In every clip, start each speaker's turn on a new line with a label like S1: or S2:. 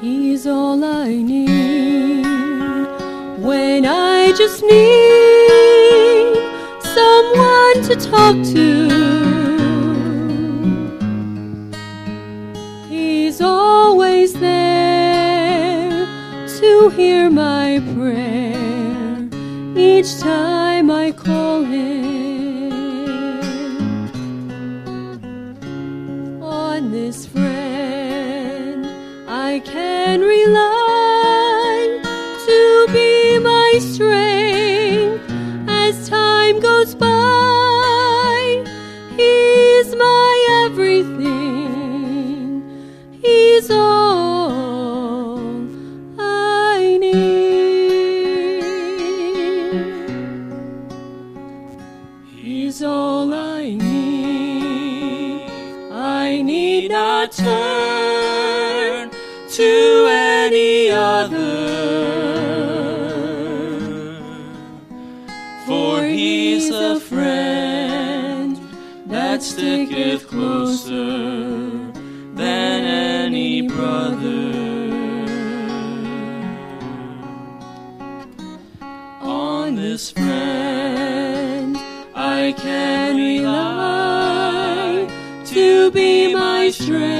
S1: He's all I need when I just need someone to talk to. This friend I can rely to be my strength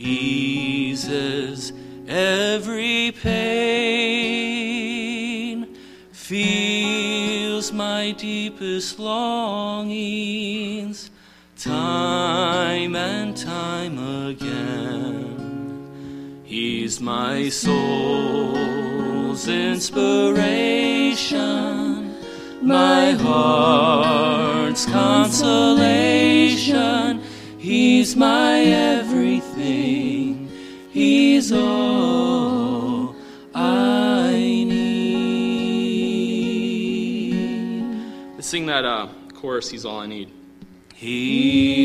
S1: eases every pain, feels my deepest longings, time and time again. He's my soul's inspiration, my heart's consolation. He's my
S2: chorus, He's All I Need.
S1: He's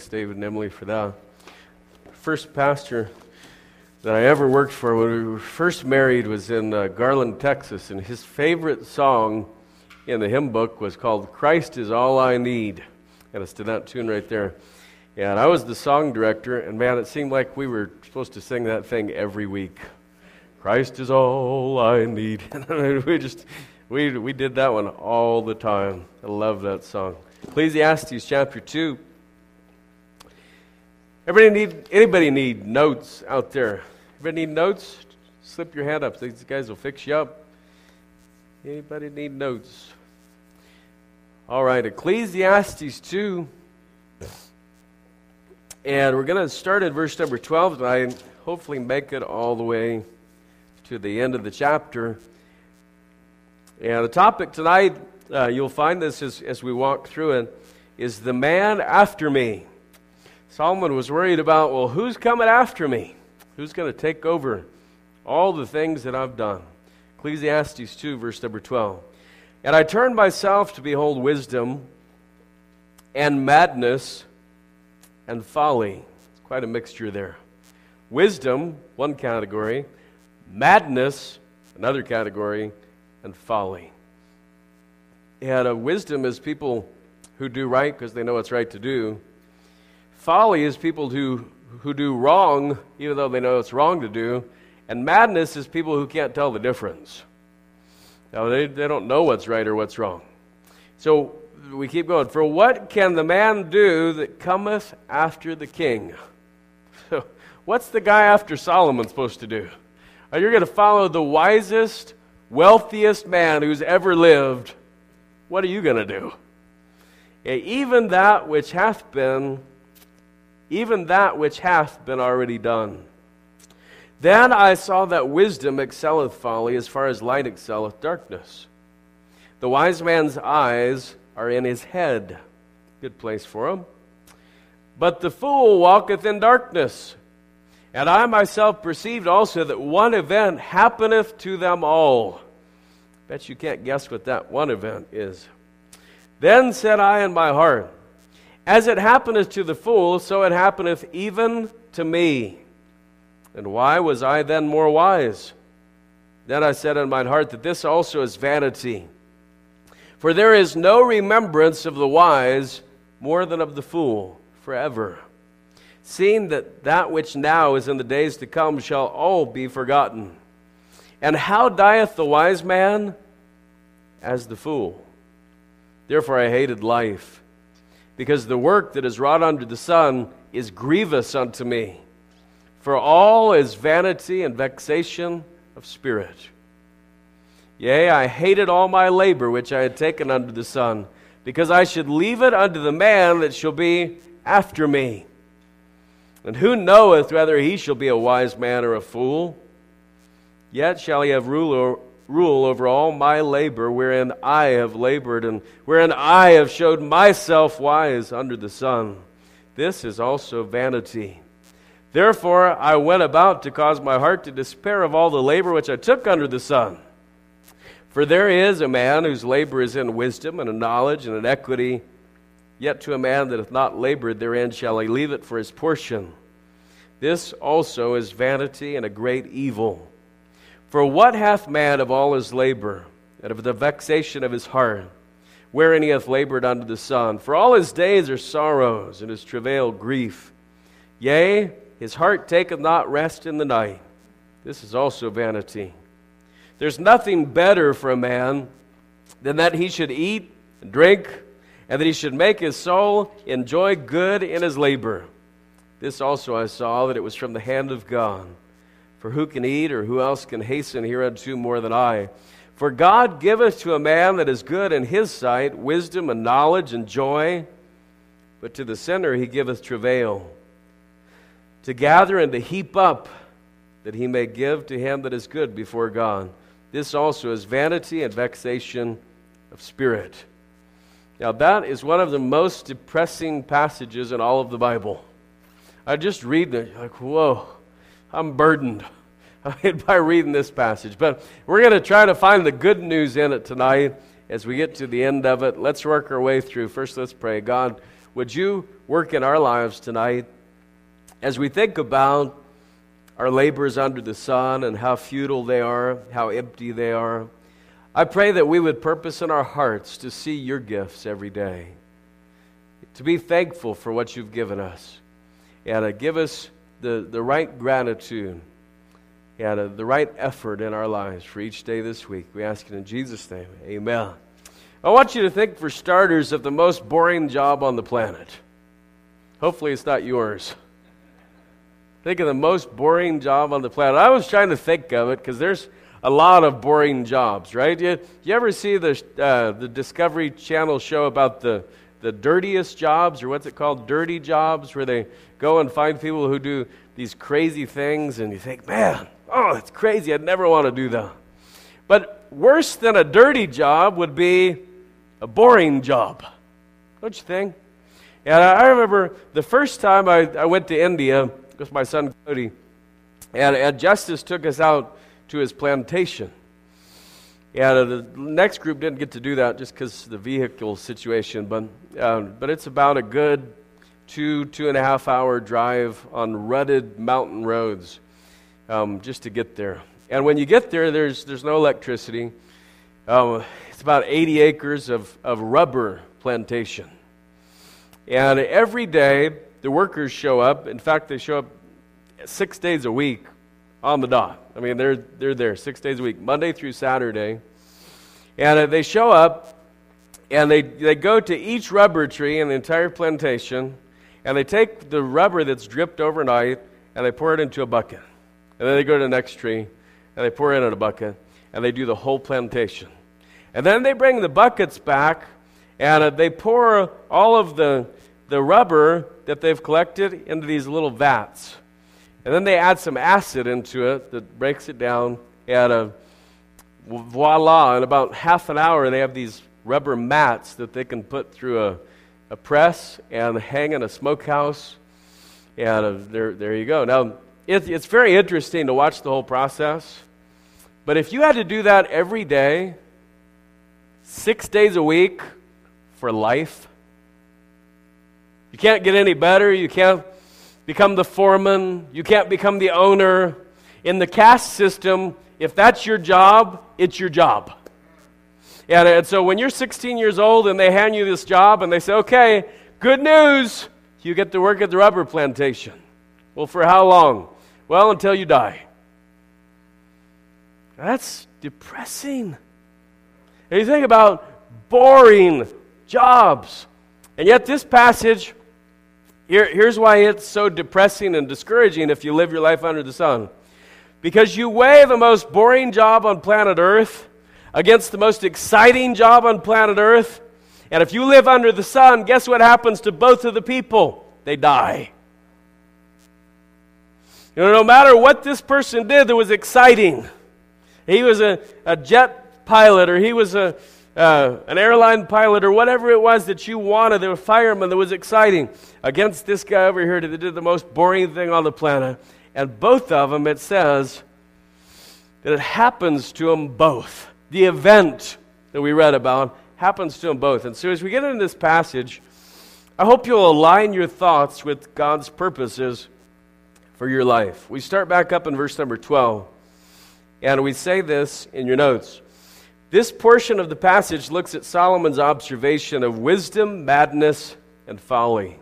S3: Thanks, David and Emily, for that. First pastor that I ever worked for when we were first married was in uh, Garland, Texas, and his favorite song in the hymn book was called Christ is All I Need. And it's to that tune right there. And I was the song director, and man, it seemed like we were supposed to sing that thing every week. Christ is all I need. We just, we, we did that one all the time. I love that song. Ecclesiastes chapter 2. Everybody need, anybody need notes out there? Everybody need notes? slip your hand up. These guys will fix you up. Anybody need notes? All right, Ecclesiastes 2. And we're going to start at verse number 12 tonight, hopefully make it all the way to the end of the chapter. And the topic tonight, uh, you'll find this as, as we walk through it, is the man after me. Solomon was worried about, well, who's coming after me? Who's going to take over all the things that I've done? Ecclesiastes 2, verse number 12. And I turned myself to behold wisdom and madness and folly. It's quite a mixture there. Wisdom, one category, madness, another category, and folly. And uh, wisdom is people who do right because they know what's right to do. Folly is people who, who do wrong even though they know it's wrong to do. And madness is people who can't tell the difference. Now, they, they don't know what's right or what's wrong. So we keep going. For what can the man do that cometh after the king? So, what's the guy after Solomon supposed to do? Are you going to follow the wisest, wealthiest man who's ever lived? What are you going to do? Even that which hath been, even that which hath been already done. Then I saw that wisdom excelleth folly as far as light excelleth darkness. The wise man's eyes are in his head. Good place for him. But the fool walketh in darkness. And I myself perceived also that one event happeneth to them all. Bet you can't guess what that one event is. Then said I in my heart, As it happeneth to the fool, so it happeneth even to me. And why was I then more wise? Then I said in mine heart that this also is vanity. For there is no remembrance of the wise more than of the fool forever. Seeing that that which now is in the days to come shall all be forgotten. And how dieth the wise man? As the fool. Therefore I hated life, because the work that is wrought under the sun is grievous unto me. For all is vanity and vexation of spirit. Yea, I hated all my labor which I had taken under the sun, because I should leave it unto the man that shall be after me. And who knoweth whether he shall be a wise man or a fool? Yet shall he have rule, rule over all my labor wherein I have labored, and wherein I have showed myself wise under the sun. This is also vanity. Therefore, I went about to cause my heart to despair of all the labor which I took under the sun. For there is a man whose labor is in wisdom and in knowledge and in equity, yet to a man that hath not labored therein shall he leave it for his portion. This also is vanity and a great evil. For what hath man of all his labor, and of the vexation of his heart, wherein he hath labored under the sun? For all his days are sorrows, and his travail grief. Yea, his heart taketh not rest in the night. This is also vanity. There's nothing better for a man than that he should eat and drink, and that he should make his soul enjoy good in his labor. This also I saw that it was from the hand of God. For who can eat, or who else can hasten hereunto more than I? For God giveth to a man that is good in his sight wisdom and knowledge and joy, but to the sinner he giveth travail to gather and to heap up, that he may give to him that is good before God. This also is vanity and vexation of spirit. Now, that is one of the most depressing passages in all of the Bible. I just read it, like, whoa, I'm burdened by reading this passage. But we're going to try to find the good news in it tonight as we get to the end of it. Let's work our way through. First, let's pray. God, would you work in our lives tonight? As we think about our labors under the sun and how futile they are, how empty they are, I pray that we would purpose in our hearts to see your gifts every day, to be thankful for what you've given us, and to give us the, the right gratitude and uh, the right effort in our lives for each day this week. We ask it in Jesus' name. Amen. I want you to think, for starters, of the most boring job on the planet. Hopefully, it's not yours. Think of the most boring job on the planet. I was trying to think of it because there's a lot of boring jobs, right? You, you ever see the, uh, the Discovery Channel show about the, the dirtiest jobs, or what's it called? Dirty jobs, where they go and find people who do these crazy things, and you think, man, oh, it's crazy. I'd never want to do that. But worse than a dirty job would be a boring job. Don't you think? And I remember the first time I, I went to India with my son Cody, and, and Justice took us out to his plantation. Uh, the next group didn't get to do that just because of the vehicle situation, but, uh, but it's about a good two, two and a half hour drive on rutted mountain roads um, just to get there. And when you get there, there's, there's no electricity. Um, it's about 80 acres of, of rubber plantation. And every day, the workers show up. In fact, they show up six days a week on the dot. I mean, they're, they're there six days a week, Monday through Saturday. And uh, they show up and they, they go to each rubber tree in the entire plantation and they take the rubber that's dripped overnight and they pour it into a bucket. And then they go to the next tree and they pour it in a bucket and they do the whole plantation. And then they bring the buckets back and uh, they pour all of the, the rubber that they've collected into these little vats. And then they add some acid into it that breaks it down. And voila, in about half an hour, they have these rubber mats that they can put through a, a press and hang in a smokehouse. And uh, there, there you go. Now, it, it's very interesting to watch the whole process. But if you had to do that every day, six days a week for life, you can't get any better. You can't become the foreman. You can't become the owner. In the caste system, if that's your job, it's your job. And, and so when you're 16 years old and they hand you this job and they say, okay, good news, you get to work at the rubber plantation. Well, for how long? Well, until you die. That's depressing. And you think about boring jobs. And yet, this passage, here, here's why it's so depressing and discouraging if you live your life under the sun. Because you weigh the most boring job on planet Earth against the most exciting job on planet Earth. And if you live under the sun, guess what happens to both of the people? They die. You know, no matter what this person did it was exciting, he was a, a jet pilot or he was a, uh, an airline pilot or whatever it was that you wanted, a fireman that was exciting, against this guy over here that did the most boring thing on the planet. And both of them, it says that it happens to them both. The event that we read about happens to them both. And so as we get into this passage, I hope you'll align your thoughts with God's purposes for your life. We start back up in verse number 12, and we say this in your notes. This portion of the passage looks at Solomon's observation of wisdom, madness, and folly.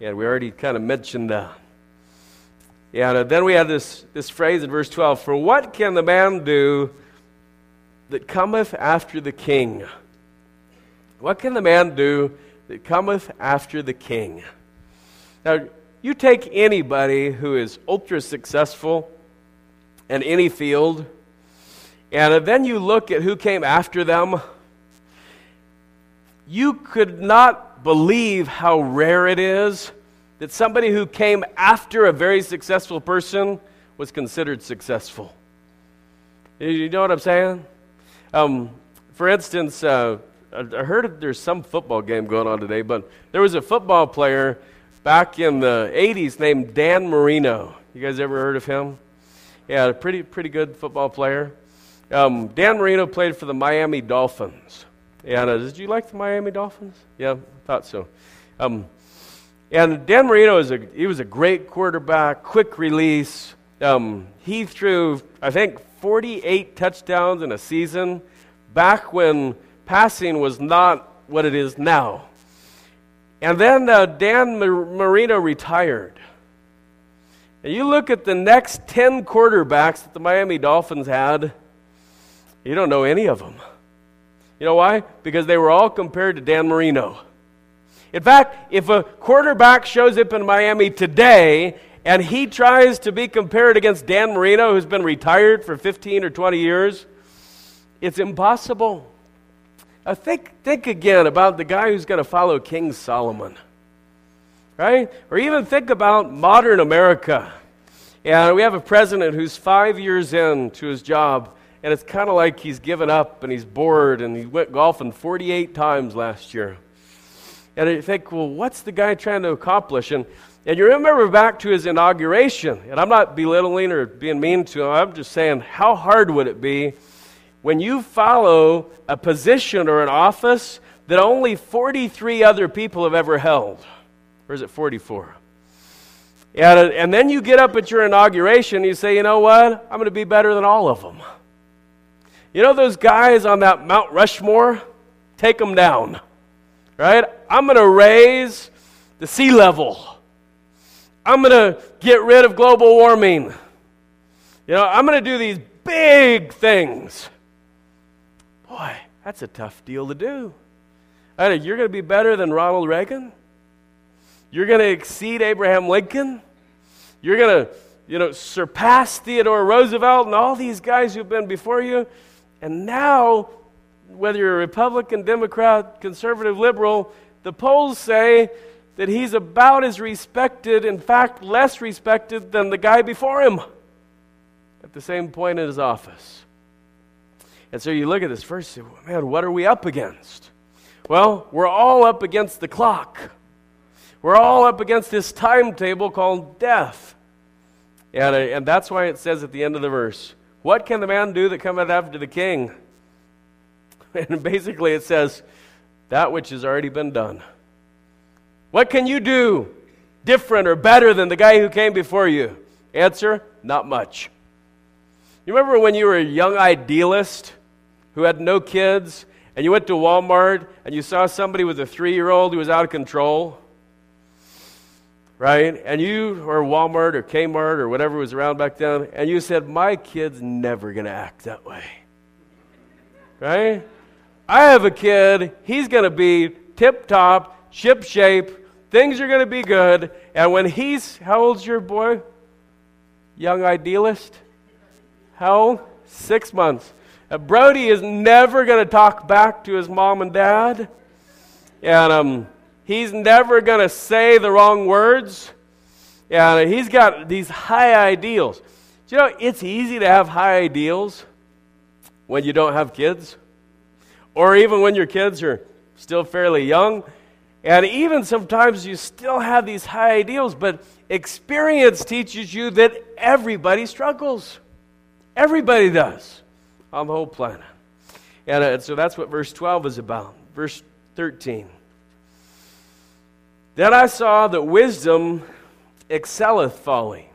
S3: And we already kind of mentioned that. Yeah, and then we have this, this phrase in verse 12 For what can the man do that cometh after the king? What can the man do that cometh after the king? Now, you take anybody who is ultra successful in any field, and then you look at who came after them, you could not believe how rare it is that somebody who came after a very successful person was considered successful. You know what I'm saying? Um, for instance, uh, I heard there's some football game going on today, but there was a football player back in the 80s named Dan Marino. You guys ever heard of him? Yeah, a pretty, pretty good football player. Um, Dan Marino played for the Miami Dolphins. And uh, did you like the Miami Dolphins? Yeah, I thought so. Um, and Dan Marino is a he was a great quarterback, quick release. Um, he threw I think 48 touchdowns in a season, back when passing was not what it is now. And then uh, Dan Marino retired. And you look at the next 10 quarterbacks that the Miami Dolphins had, you don't know any of them. You know why? Because they were all compared to Dan Marino. In fact, if a quarterback shows up in Miami today and he tries to be compared against Dan Marino, who's been retired for 15 or 20 years, it's impossible. Now think, think again about the guy who's going to follow King Solomon, right? Or even think about modern America. And we have a president who's five years into his job, and it's kind of like he's given up and he's bored, and he went golfing 48 times last year. And you think, well, what's the guy trying to accomplish? And, and you remember back to his inauguration, and I'm not belittling or being mean to him, I'm just saying, how hard would it be when you follow a position or an office that only 43 other people have ever held? Or is it 44? And, and then you get up at your inauguration and you say, you know what? I'm going to be better than all of them. You know those guys on that Mount Rushmore? Take them down. Right? I'm going to raise the sea level. I'm going to get rid of global warming. You know, I'm going to do these big things. Boy, that's a tough deal to do. You're going to be better than Ronald Reagan? You're going to exceed Abraham Lincoln. You're going to, you know, surpass Theodore Roosevelt and all these guys who've been before you. And now, whether you're a Republican, Democrat, conservative, liberal, the polls say that he's about as respected, in fact, less respected than the guy before him at the same point in his office. And so you look at this first, man, what are we up against? Well, we're all up against the clock. We're all up against this timetable called death. And, uh, and that's why it says at the end of the verse, What can the man do that cometh after the king? And basically it says, That which has already been done. What can you do different or better than the guy who came before you? Answer, not much. You remember when you were a young idealist who had no kids, and you went to Walmart and you saw somebody with a three year old who was out of control? Right? And you, or Walmart or Kmart or whatever was around back then, and you said, My kid's never going to act that way. Right? I have a kid, he's going to be tip top, ship shape, things are going to be good. And when he's, how old's your boy? Young idealist? How old? Six months. Uh, Brody is never going to talk back to his mom and dad. And, um, He's never going to say the wrong words. Yeah, he's got these high ideals. Do you know, it's easy to have high ideals when you don't have kids, or even when your kids are still fairly young. And even sometimes you still have these high ideals, but experience teaches you that everybody struggles. Everybody does on the whole planet. And uh, so that's what verse 12 is about. Verse 13. Then I saw that wisdom excelleth folly,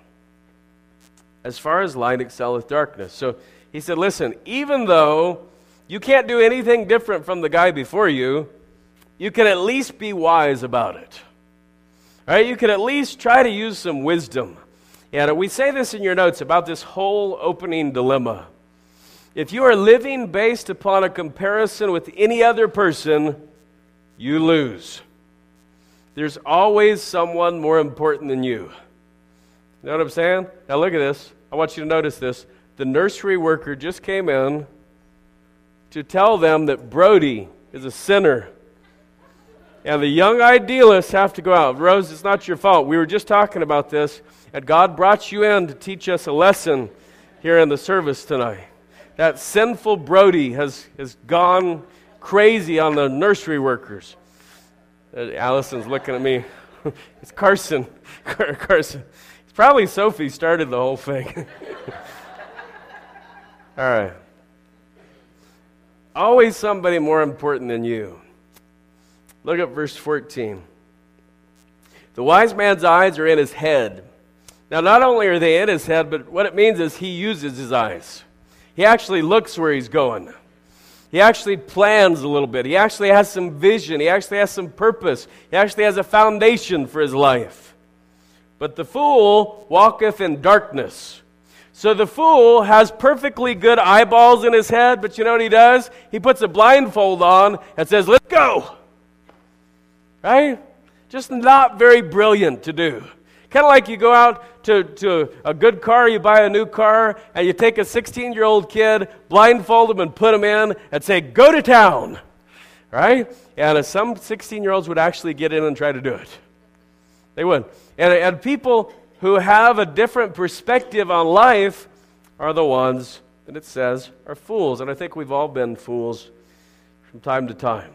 S3: as far as light excelleth darkness. So he said, Listen, even though you can't do anything different from the guy before you, you can at least be wise about it. All right? You can at least try to use some wisdom. And we say this in your notes about this whole opening dilemma. If you are living based upon a comparison with any other person, you lose. There's always someone more important than you. You know what I'm saying? Now look at this. I want you to notice this. The nursery worker just came in to tell them that Brody is a sinner. And the young idealists have to go out. Rose, it's not your fault. We were just talking about this, and God brought you in to teach us a lesson here in the service tonight. That sinful Brody has, has gone crazy on the nursery workers. Uh, Allison's looking at me. it's Carson. Carson. It's probably Sophie started the whole thing. All right. Always somebody more important than you. Look at verse 14. The wise man's eyes are in his head. Now, not only are they in his head, but what it means is he uses his eyes. He actually looks where he's going. He actually plans a little bit. He actually has some vision. He actually has some purpose. He actually has a foundation for his life. But the fool walketh in darkness. So the fool has perfectly good eyeballs in his head, but you know what he does? He puts a blindfold on and says, Let's go. Right? Just not very brilliant to do. Kind of like you go out to, to a good car, you buy a new car, and you take a 16 year old kid, blindfold him, and put him in, and say, Go to town. Right? And uh, some 16 year olds would actually get in and try to do it. They would. And, and people who have a different perspective on life are the ones that it says are fools. And I think we've all been fools from time to time.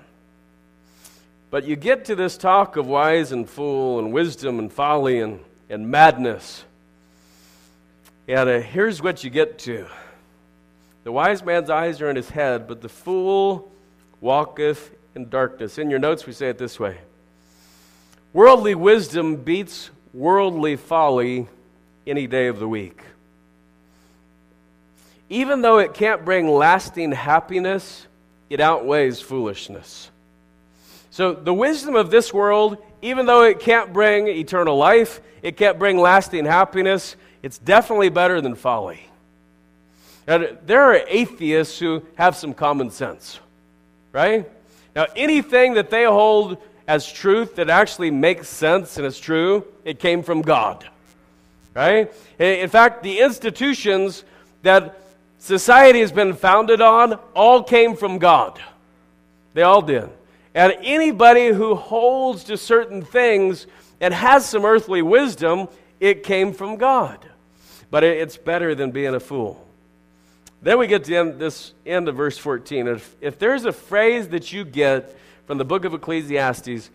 S3: But you get to this talk of wise and fool and wisdom and folly and, and madness. And uh, here's what you get to the wise man's eyes are in his head, but the fool walketh in darkness. In your notes, we say it this way Worldly wisdom beats worldly folly any day of the week. Even though it can't bring lasting happiness, it outweighs foolishness. So, the wisdom of this world, even though it can't bring eternal life, it can't bring lasting happiness, it's definitely better than folly. And there are atheists who have some common sense, right? Now, anything that they hold as truth that actually makes sense and is true, it came from God, right? In fact, the institutions that society has been founded on all came from God. They all did. And anybody who holds to certain things and has some earthly wisdom, it came from God. But it's better than being a fool. Then we get to end, this end of verse 14. If, if there's a phrase that you get from the book of Ecclesiastes,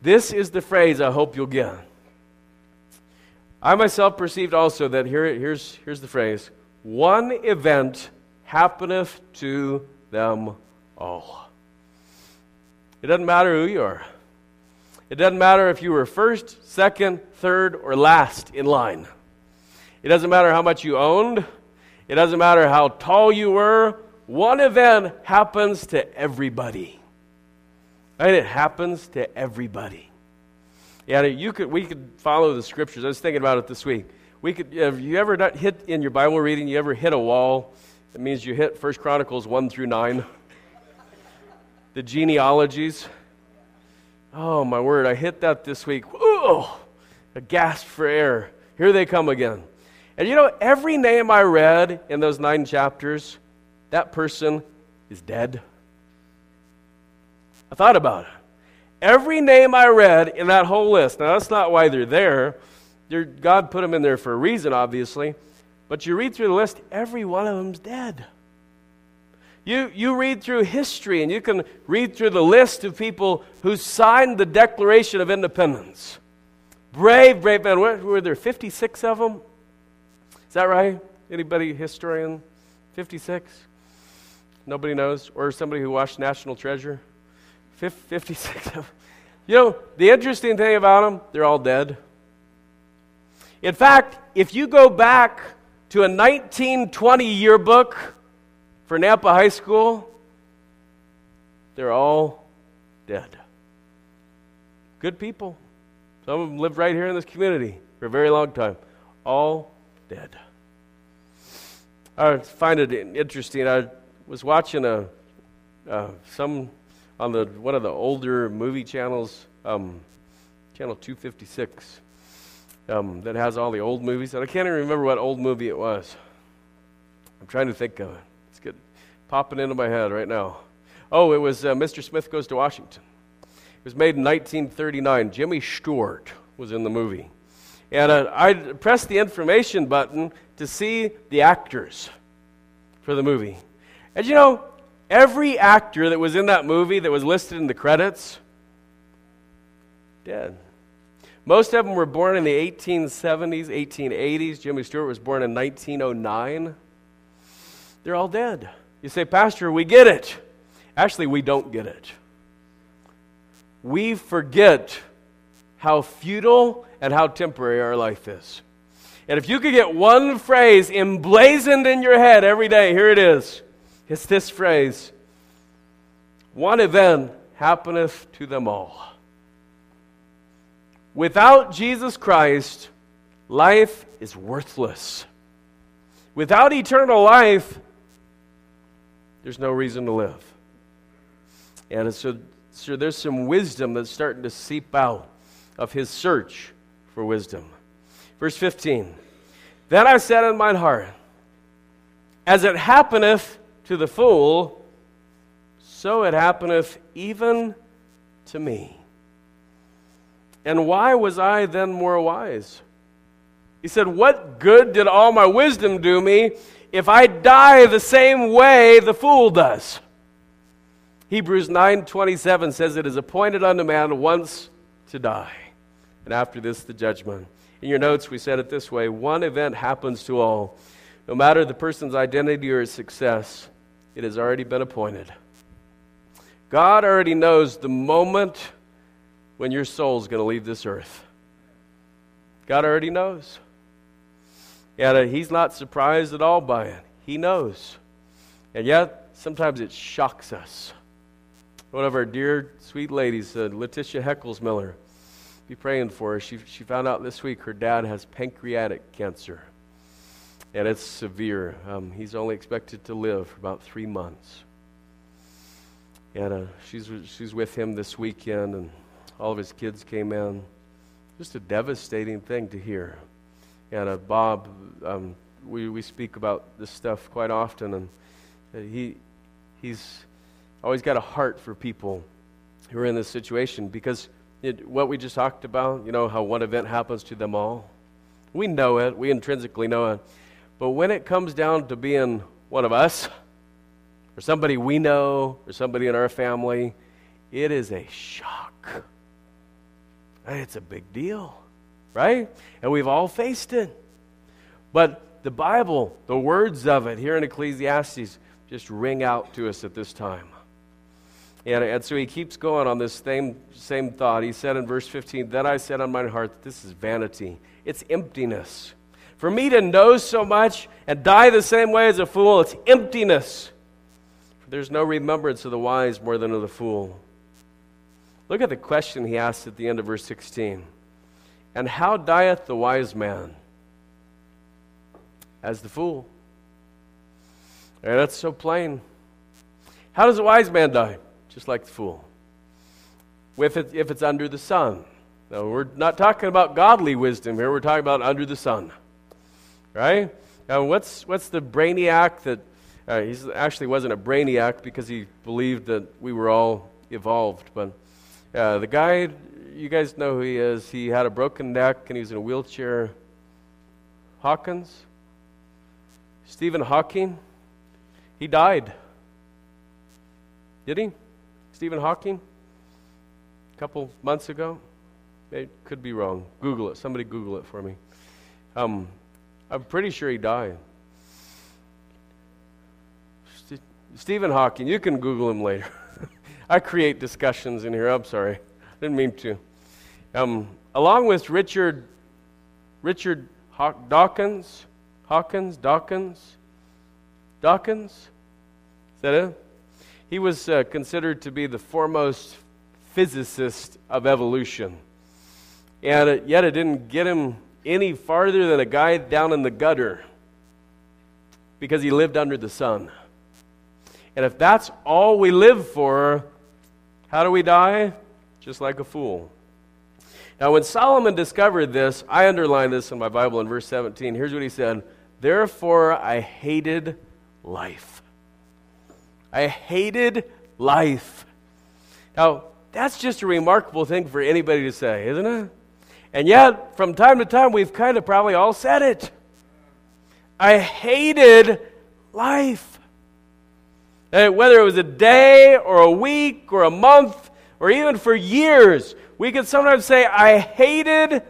S3: this is the phrase I hope you'll get. I myself perceived also that here, here's, here's the phrase one event happeneth to them all. It doesn't matter who you are. It doesn't matter if you were first, second, third, or last in line. It doesn't matter how much you owned. It doesn't matter how tall you were. One event happens to everybody. Right? It happens to everybody. Yeah, you could, we could follow the scriptures. I was thinking about it this week. We could, have you ever hit in your Bible reading, you ever hit a wall? It means you hit First Chronicles 1 through 9 the genealogies. Oh, my word, I hit that this week. Ooh, a gasp for air. Here they come again. And you know, every name I read in those nine chapters, that person is dead. I thought about it. Every name I read in that whole list, now that's not why they're there. They're, God put them in there for a reason, obviously. But you read through the list, every one of them's dead. You, you read through history and you can read through the list of people who signed the Declaration of Independence. Brave, brave men. Were, were there 56 of them? Is that right? Anybody historian? 56? Nobody knows? Or somebody who watched National Treasure? 56 of them. You know, the interesting thing about them, they're all dead. In fact, if you go back to a 1920 yearbook, for Napa High School, they're all dead. Good people. Some of them lived right here in this community for a very long time. All dead. I find it interesting. I was watching a uh, some on the one of the older movie channels, um, channel 256, um, that has all the old movies, and I can't even remember what old movie it was. I'm trying to think of it popping into my head right now. Oh, it was uh, Mr. Smith Goes to Washington. It was made in 1939. Jimmy Stewart was in the movie. And uh, I pressed the information button to see the actors for the movie. And you know, every actor that was in that movie that was listed in the credits, dead. Most of them were born in the 1870s, 1880s. Jimmy Stewart was born in 1909. They're all dead. You say, Pastor, we get it. Actually, we don't get it. We forget how futile and how temporary our life is. And if you could get one phrase emblazoned in your head every day, here it is. It's this phrase One event happeneth to them all. Without Jesus Christ, life is worthless. Without eternal life, there's no reason to live. And so, so there's some wisdom that's starting to seep out of his search for wisdom. Verse 15. Then I said in mine heart, As it happeneth to the fool, so it happeneth even to me. And why was I then more wise? He said, What good did all my wisdom do me if I die the same way the fool does? Hebrews 9:27 says it is appointed unto man once to die, and after this the judgment. In your notes we said it this way, one event happens to all. No matter the person's identity or his success, it has already been appointed. God already knows the moment when your soul is going to leave this earth. God already knows. And He's not surprised at all by it. He knows. And yet, sometimes it shocks us. One of our dear, sweet ladies, uh, Letitia Heckles-Miller, be praying for her. She, she found out this week her dad has pancreatic cancer, and it's severe. Um, he's only expected to live for about three months. And uh, she's, she's with him this weekend, and all of his kids came in. Just a devastating thing to hear. And uh, Bob, um, we, we speak about this stuff quite often, and uh, he, he's always got a heart for people who are in this situation because it, what we just talked about, you know, how one event happens to them all. We know it, we intrinsically know it. But when it comes down to being one of us, or somebody we know, or somebody in our family, it is a shock. It's a big deal, right? And we've all faced it. But the Bible, the words of it here in Ecclesiastes, just ring out to us at this time. And, and so he keeps going on this same, same thought. He said in verse 15, Then I said on my heart, This is vanity, it's emptiness. For me to know so much and die the same way as a fool, it's emptiness. For there's no remembrance of the wise more than of the fool. Look at the question he asks at the end of verse 16. And how dieth the wise man? As the fool. And that's so plain. How does a wise man die? Just like the fool. If, it, if it's under the sun. Now, we're not talking about godly wisdom here, we're talking about under the sun. Right? Now, what's, what's the brainiac that. Uh, he actually wasn't a brainiac because he believed that we were all evolved, but uh, the guy, you guys know who he is. He had a broken neck and he was in a wheelchair. Hawkins? Stephen Hawking? He died. Did he? Stephen Hawking? A couple months ago? It could be wrong. Google it. Somebody Google it for me. Um, I'm pretty sure he died. St- Stephen Hawking, you can Google him later. I create discussions in here. I'm sorry. Didn't mean to. Um, along with Richard, Richard Haw- Dawkins, Hawkins, Dawkins, Dawkins. Is that it? He was uh, considered to be the foremost physicist of evolution. And it, yet it didn't get him any farther than a guy down in the gutter because he lived under the sun. And if that's all we live for, how do we die? Just like a fool. Now, when Solomon discovered this, I underlined this in my Bible in verse 17. Here's what he said Therefore I hated life. I hated life. Now, that's just a remarkable thing for anybody to say, isn't it? And yet, from time to time, we've kind of probably all said it. I hated life. Uh, whether it was a day or a week or a month or even for years, we could sometimes say, I hated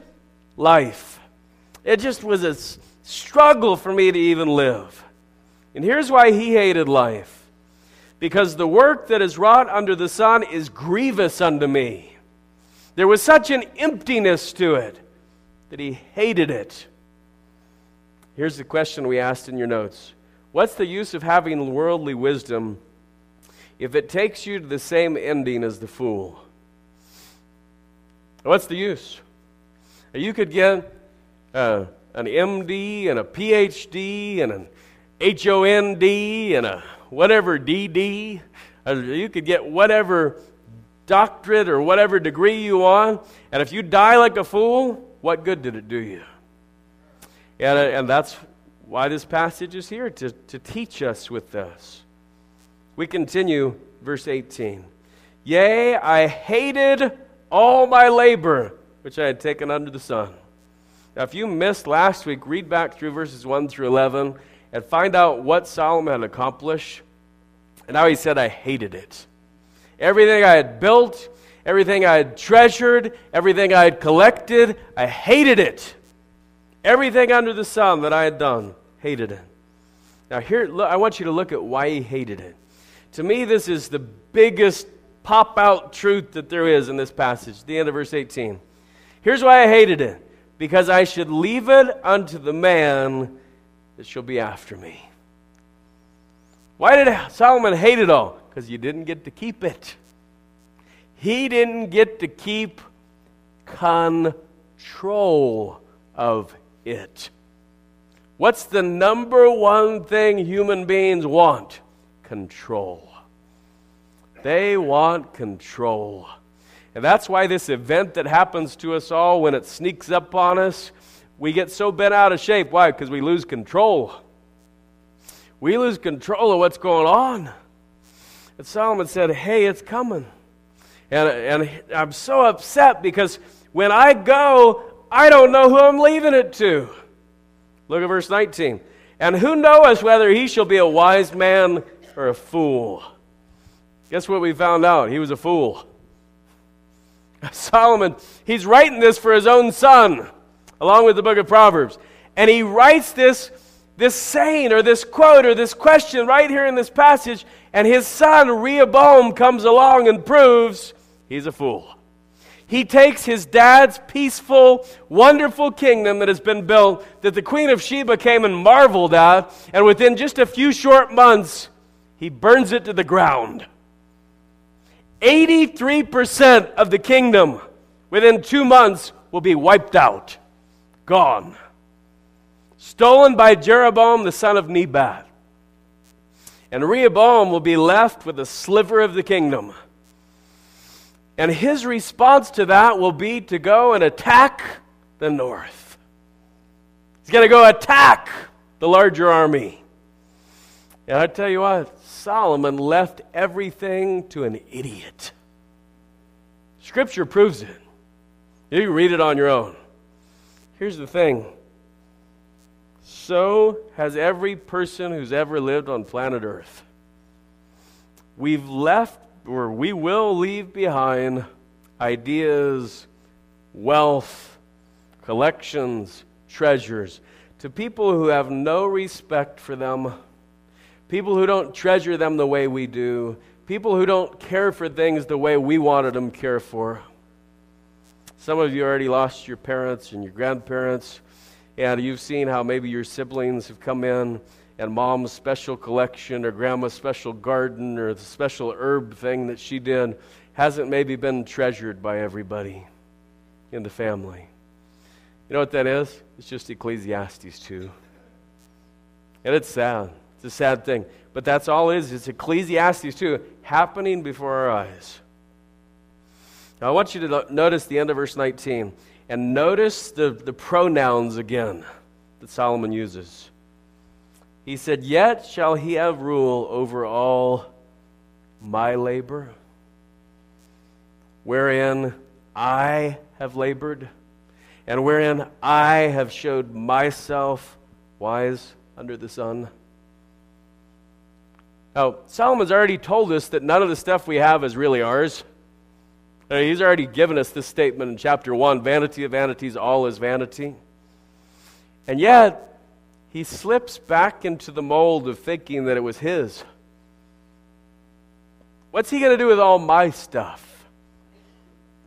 S3: life. It just was a struggle for me to even live. And here's why he hated life because the work that is wrought under the sun is grievous unto me. There was such an emptiness to it that he hated it. Here's the question we asked in your notes What's the use of having worldly wisdom if it takes you to the same ending as the fool? What's the use? You could get uh, an MD and a PhD and an HOND and a whatever DD. Uh, you could get whatever doctorate or whatever degree you want, and if you die like a fool, what good did it do you? And, uh, and that's why this passage is here, to, to teach us with this. We continue, verse 18. Yea, I hated all my labor which I had taken under the sun. Now, if you missed last week, read back through verses 1 through 11 and find out what Solomon had accomplished. And how he said, I hated it. Everything I had built, everything I had treasured, everything I had collected, I hated it. Everything under the sun that I had done, hated it. Now, here, look, I want you to look at why he hated it. To me, this is the biggest pop out truth that there is in this passage, the end of verse 18. Here's why I hated it because I should leave it unto the man that shall be after me. Why did Solomon hate it all? Because you didn't get to keep it. He didn't get to keep control of it. What's the number one thing human beings want? Control. They want control. And that's why this event that happens to us all, when it sneaks up on us, we get so bent out of shape. Why? Because we lose control. We lose control of what's going on. And Solomon said, Hey, it's coming. And, and I'm so upset because when I go, I don't know who I'm leaving it to. Look at verse 19. And who knoweth whether he shall be a wise man or a fool? Guess what we found out? He was a fool. Solomon, he's writing this for his own son, along with the book of Proverbs. And he writes this, this saying or this quote or this question right here in this passage, and his son Rehoboam comes along and proves he's a fool. He takes his dad's peaceful, wonderful kingdom that has been built, that the Queen of Sheba came and marveled at, and within just a few short months, he burns it to the ground. 83% of the kingdom within two months will be wiped out, gone, stolen by Jeroboam the son of Nebat. And Rehoboam will be left with a sliver of the kingdom. And his response to that will be to go and attack the north. He's going to go attack the larger army. And I tell you what, Solomon left everything to an idiot. Scripture proves it. You can read it on your own. Here's the thing so has every person who's ever lived on planet Earth. We've left, or we will leave behind, ideas, wealth, collections, treasures to people who have no respect for them people who don't treasure them the way we do, people who don't care for things the way we wanted them cared for. Some of you already lost your parents and your grandparents, and you've seen how maybe your siblings have come in and mom's special collection or grandma's special garden or the special herb thing that she did hasn't maybe been treasured by everybody in the family. You know what that is? It's just Ecclesiastes 2. And it's sad. It's a sad thing. But that's all it is. It's Ecclesiastes 2 happening before our eyes. Now, I want you to notice the end of verse 19 and notice the, the pronouns again that Solomon uses. He said, Yet shall he have rule over all my labor, wherein I have labored, and wherein I have showed myself wise under the sun. Now, Solomon's already told us that none of the stuff we have is really ours. Uh, he's already given us this statement in chapter 1 vanity of vanities, all is vanity. And yet, he slips back into the mold of thinking that it was his. What's he going to do with all my stuff?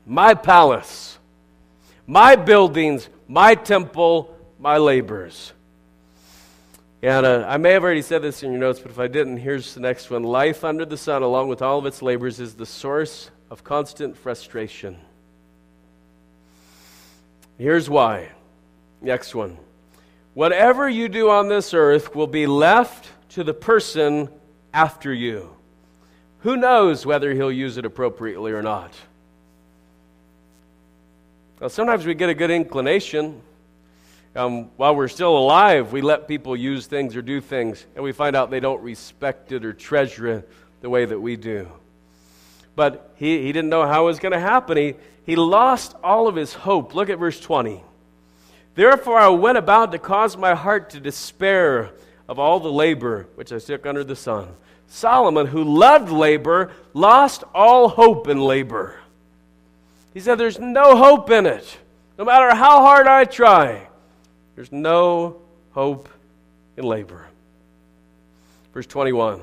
S3: My palace, my buildings, my temple, my labors. And uh, I may have already said this in your notes, but if I didn't, here's the next one. Life under the sun, along with all of its labors, is the source of constant frustration. Here's why. Next one. Whatever you do on this earth will be left to the person after you. Who knows whether he'll use it appropriately or not? Now, sometimes we get a good inclination Um, while we're still alive, we let people use things or do things, and we find out they don't respect it or treasure it the way that we do. But he, he didn't know how it was going to happen. He, he lost all of his hope. Look at verse 20. Therefore, I went about to cause my heart to despair of all the labor which I took under the sun. Solomon, who loved labor, lost all hope in labor. He said, There's no hope in it. No matter how hard I try, there's no hope in labor. Verse 21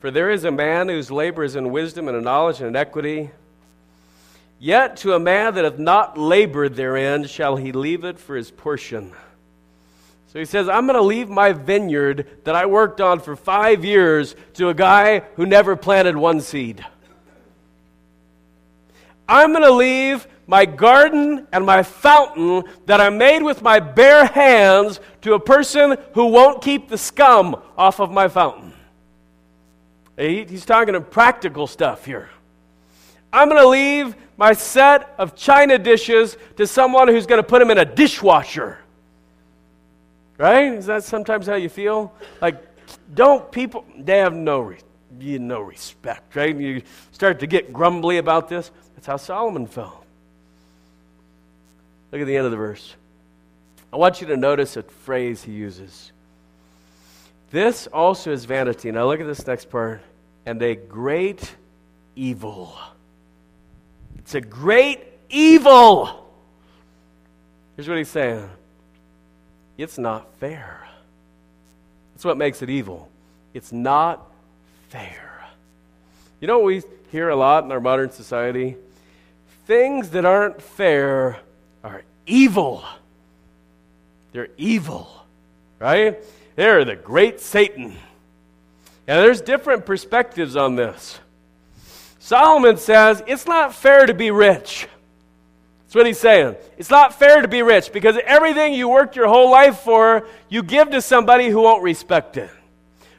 S3: For there is a man whose labor is in wisdom and in knowledge and in equity. Yet to a man that hath not labored therein shall he leave it for his portion. So he says, I'm going to leave my vineyard that I worked on for five years to a guy who never planted one seed. I'm going to leave my garden and my fountain that I made with my bare hands to a person who won't keep the scum off of my fountain. He's talking practical stuff here. I'm going to leave my set of china dishes to someone who's going to put them in a dishwasher. Right? Is that sometimes how you feel? Like, don't people, they have no, no respect, right? You start to get grumbly about this. That's how Solomon felt. Look at the end of the verse. I want you to notice a phrase he uses. This also is vanity. Now look at this next part. And a great evil. It's a great evil. Here's what he's saying it's not fair. That's what makes it evil. It's not fair. You know what we hear a lot in our modern society? Things that aren't fair are evil. They're evil, right? They're the great Satan. Now, there's different perspectives on this. Solomon says it's not fair to be rich. That's what he's saying. It's not fair to be rich because everything you worked your whole life for, you give to somebody who won't respect it,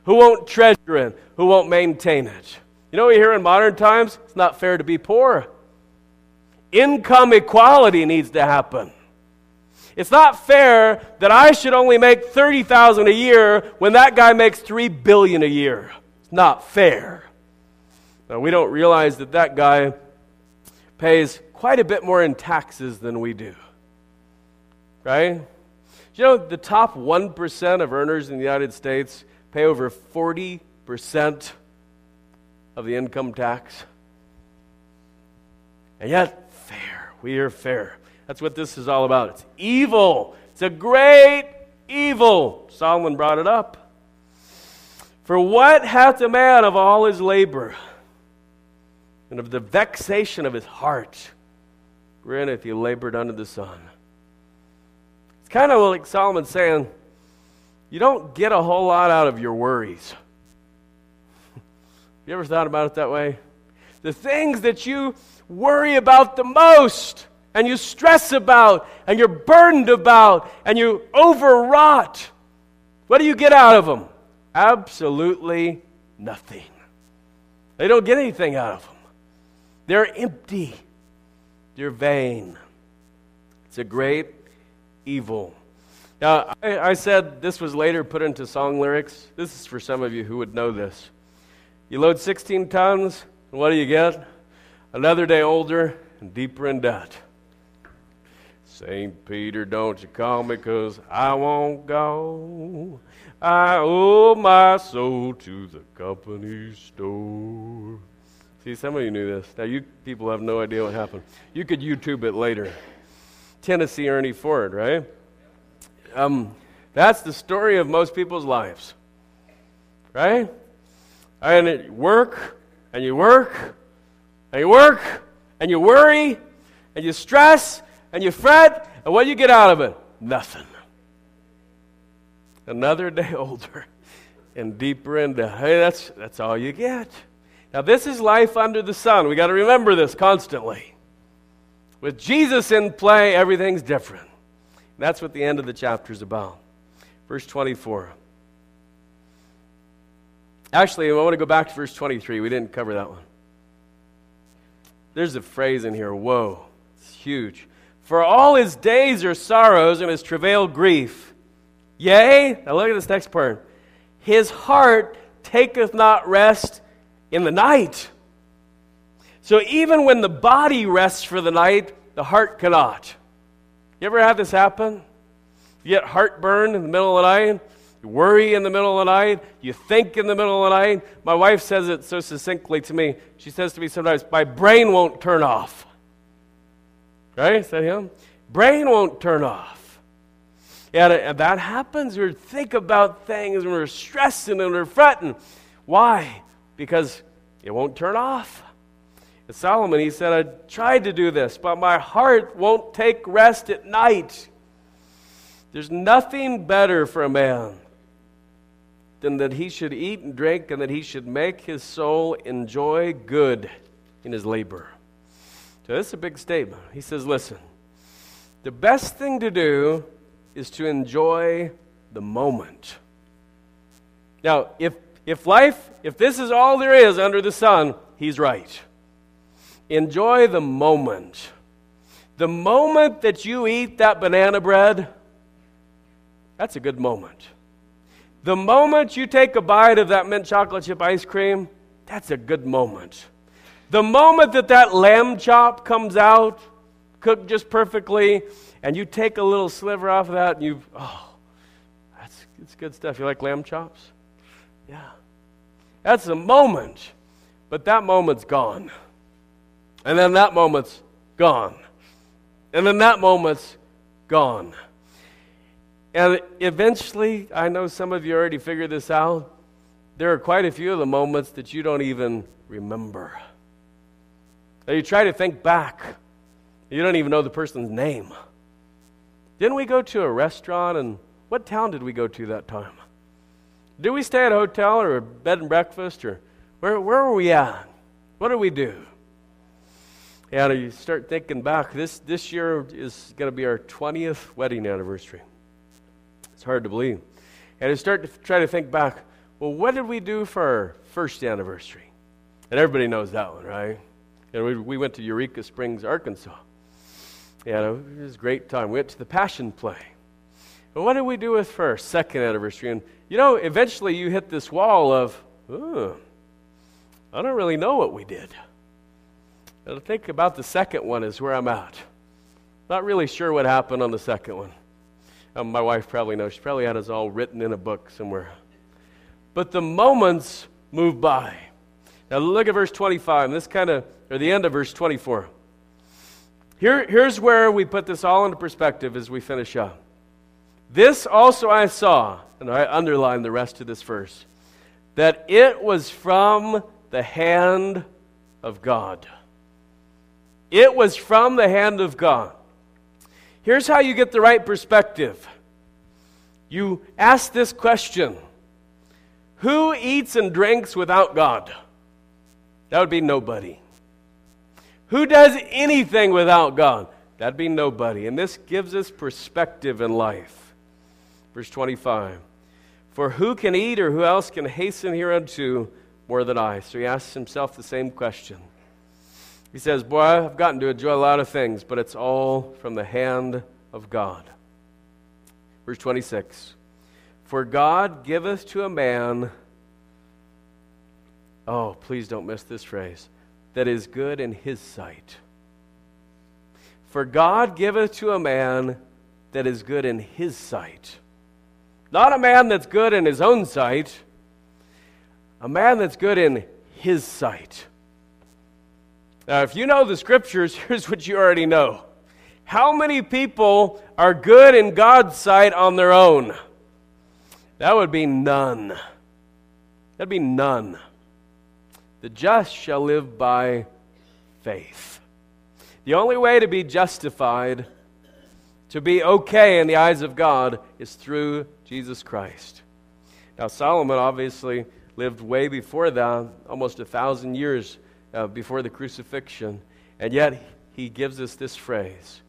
S3: who won't treasure it, who won't maintain it. You know what we hear in modern times? It's not fair to be poor. Income equality needs to happen. It's not fair that I should only make 30,000 a year when that guy makes 3 billion a year. It's not fair. Now, we don't realize that that guy pays quite a bit more in taxes than we do. Right? You know, the top 1% of earners in the United States pay over 40% of the income tax. And yet, fair. We are fair. That's what this is all about. It's evil. It's a great evil. Solomon brought it up. For what hath a man of all his labor and of the vexation of his heart? Granted, he labored under the sun. It's kind of like Solomon saying, you don't get a whole lot out of your worries. you ever thought about it that way? The things that you worry about the most and you stress about and you're burdened about and you overwrought, what do you get out of them? Absolutely nothing. They don't get anything out of them. They're empty. They're vain. It's a great evil. Now, I, I, said this was later put into song lyrics. This is for some of you who would know this. You load 16 tons, and what do you get? Another day older and deeper in debt. St. Peter, don't you call me, cause I won't go. I owe my soul to the company store. See, some of you knew this. Now, you people have no idea what happened. You could YouTube it later. Tennessee Ernie Ford, right? Um, that's the story of most people's lives, right? And you work, and you work, and you work, and you worry, and you stress, and you fret, and what do you get out of it? Nothing. Another day older and deeper into. Hey, that's, that's all you get. Now, this is life under the sun. We got to remember this constantly. With Jesus in play, everything's different. That's what the end of the chapter is about. Verse 24. Actually, I want to go back to verse 23. We didn't cover that one. There's a phrase in here, whoa, it's huge. For all his days are sorrows, and his travail grief. Yea, now look at this next part. His heart taketh not rest in the night. So even when the body rests for the night, the heart cannot. You ever had this happen? You get heartburn in the middle of the night, you worry in the middle of the night, you think in the middle of the night. My wife says it so succinctly to me. She says to me sometimes, My brain won't turn off. Right? Is that him? Brain won't turn off. And that happens. We think about things and we're stressing and we're fretting. Why? Because it won't turn off. And Solomon, he said, I tried to do this, but my heart won't take rest at night. There's nothing better for a man than that he should eat and drink and that he should make his soul enjoy good in his labor. So this is a big statement. He says, listen, the best thing to do is to enjoy the moment. Now, if, if life, if this is all there is under the sun, he's right. Enjoy the moment. The moment that you eat that banana bread, that's a good moment. The moment you take a bite of that mint chocolate chip ice cream, that's a good moment. The moment that that lamb chop comes out, cooked just perfectly, and you take a little sliver off of that, and you, oh, that's, that's good stuff. You like lamb chops? Yeah. That's a moment, but that moment's gone. And then that moment's gone. And then that moment's gone. And eventually, I know some of you already figured this out. There are quite a few of the moments that you don't even remember. Now you try to think back, you don't even know the person's name. Didn't we go to a restaurant and what town did we go to that time? Did we stay at a hotel or a bed and breakfast or where, where were we at? What did we do? And you start thinking back, this, this year is going to be our 20th wedding anniversary. Hard to believe. And you start to try to think back, well, what did we do for our first anniversary? And everybody knows that one, right? And we, we went to Eureka Springs, Arkansas. And it was a great time. We went to the Passion Play. But what did we do with for our second anniversary? And you know, eventually you hit this wall of, oh, I don't really know what we did. I think about the second one is where I'm at. Not really sure what happened on the second one. Um, my wife probably knows. She probably had us all written in a book somewhere. But the moments move by. Now look at verse 25. This kind of, or the end of verse 24. Here, here's where we put this all into perspective as we finish up. This also I saw, and I underline the rest of this verse, that it was from the hand of God. It was from the hand of God. Here's how you get the right perspective you ask this question Who eats and drinks without God? That would be nobody. Who does anything without God? That'd be nobody. And this gives us perspective in life. Verse 25 For who can eat or who else can hasten hereunto more than I? So he asks himself the same question. He says, Boy, I've gotten to enjoy a lot of things, but it's all from the hand of God. Verse 26 For God giveth to a man, oh, please don't miss this phrase, that is good in his sight. For God giveth to a man that is good in his sight. Not a man that's good in his own sight, a man that's good in his sight. Now, if you know the scriptures, here's what you already know. How many people are good in God's sight on their own? That would be none. That'd be none. The just shall live by faith. The only way to be justified, to be okay in the eyes of God, is through Jesus Christ. Now, Solomon obviously lived way before that, almost a thousand years uh, before the crucifixion. And yet, he gives us this phrase.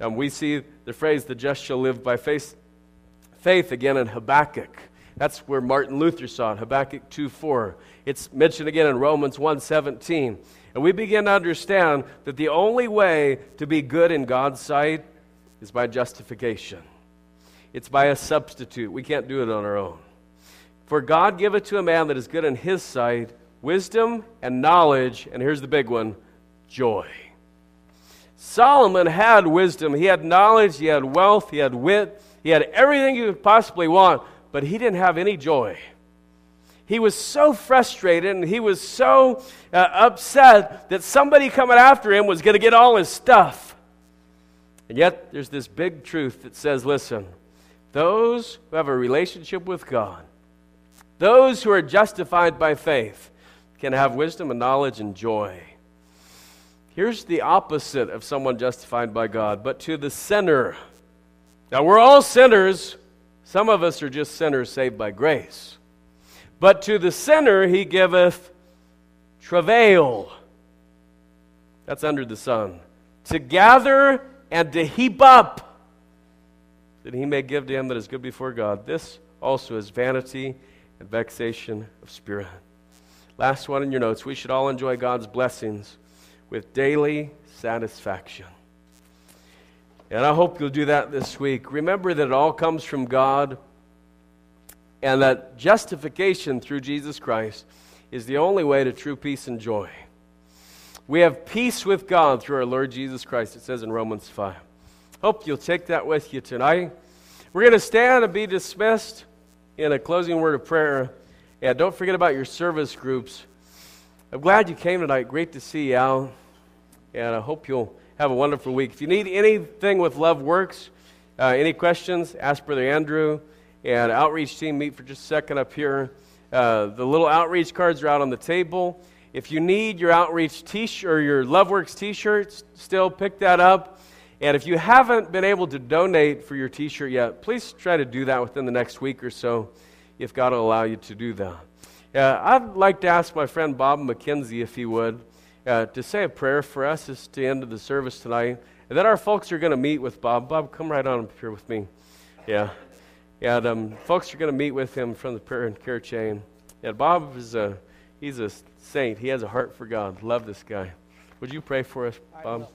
S3: And we see the phrase, the just shall live by faith, faith again in Habakkuk. That's where Martin Luther saw it, Habakkuk 2:4. It's mentioned again in Romans 1:17. And we begin to understand that the only way to be good in God's sight is by justification. It's by a substitute. We can't do it on our own. For God giveth to a man that is good in his sight wisdom and knowledge, and here's the big one joy. Solomon had wisdom, he had knowledge, he had wealth, he had wit, he had everything you could possibly want, but he didn't have any joy. He was so frustrated and he was so uh, upset that somebody coming after him was going to get all his stuff. And yet, there's this big truth that says listen, those who have a relationship with God, those who are justified by faith, can have wisdom and knowledge and joy. Here's the opposite of someone justified by God, but to the sinner. Now, we're all sinners. Some of us are just sinners saved by grace. But to the sinner he giveth travail. That's under the sun. To gather and to heap up, that he may give to him that is good before God. This also is vanity and vexation of spirit. Last one in your notes. We should all enjoy God's blessings with daily satisfaction. And I hope you'll do that this week. Remember that it all comes from God and that justification through Jesus Christ is the only way to true peace and joy. We have peace with God through our Lord Jesus Christ, it says in Romans 5. Hope you'll take that with you tonight. We're going to stand and be dismissed in a closing word of prayer. And don't forget about your service groups. I'm glad you came tonight. Great to see you, Al. And I hope you'll have a wonderful week. If you need anything with Love Works, uh, any questions, ask Brother Andrew and outreach team meet for just a second up here. Uh, the little outreach cards are out on the table. If you need your outreach t-shirt or your LoveWorks t-shirts, still pick that up. And if you haven't been able to donate for your t-shirt yet, please try to do that within the next week or so, if God will allow you to do that. Uh, I'd like to ask my friend Bob McKenzie if he would uh, to say a prayer for us as to the end of the service tonight. And then our folks are going to meet with Bob. Bob, come right on up here with me. Yeah. And um, folks are going to meet with him from the prayer and care chain. And Bob is a, he's a saint. He has a heart for God. Love this guy. Would you pray for us, Bob?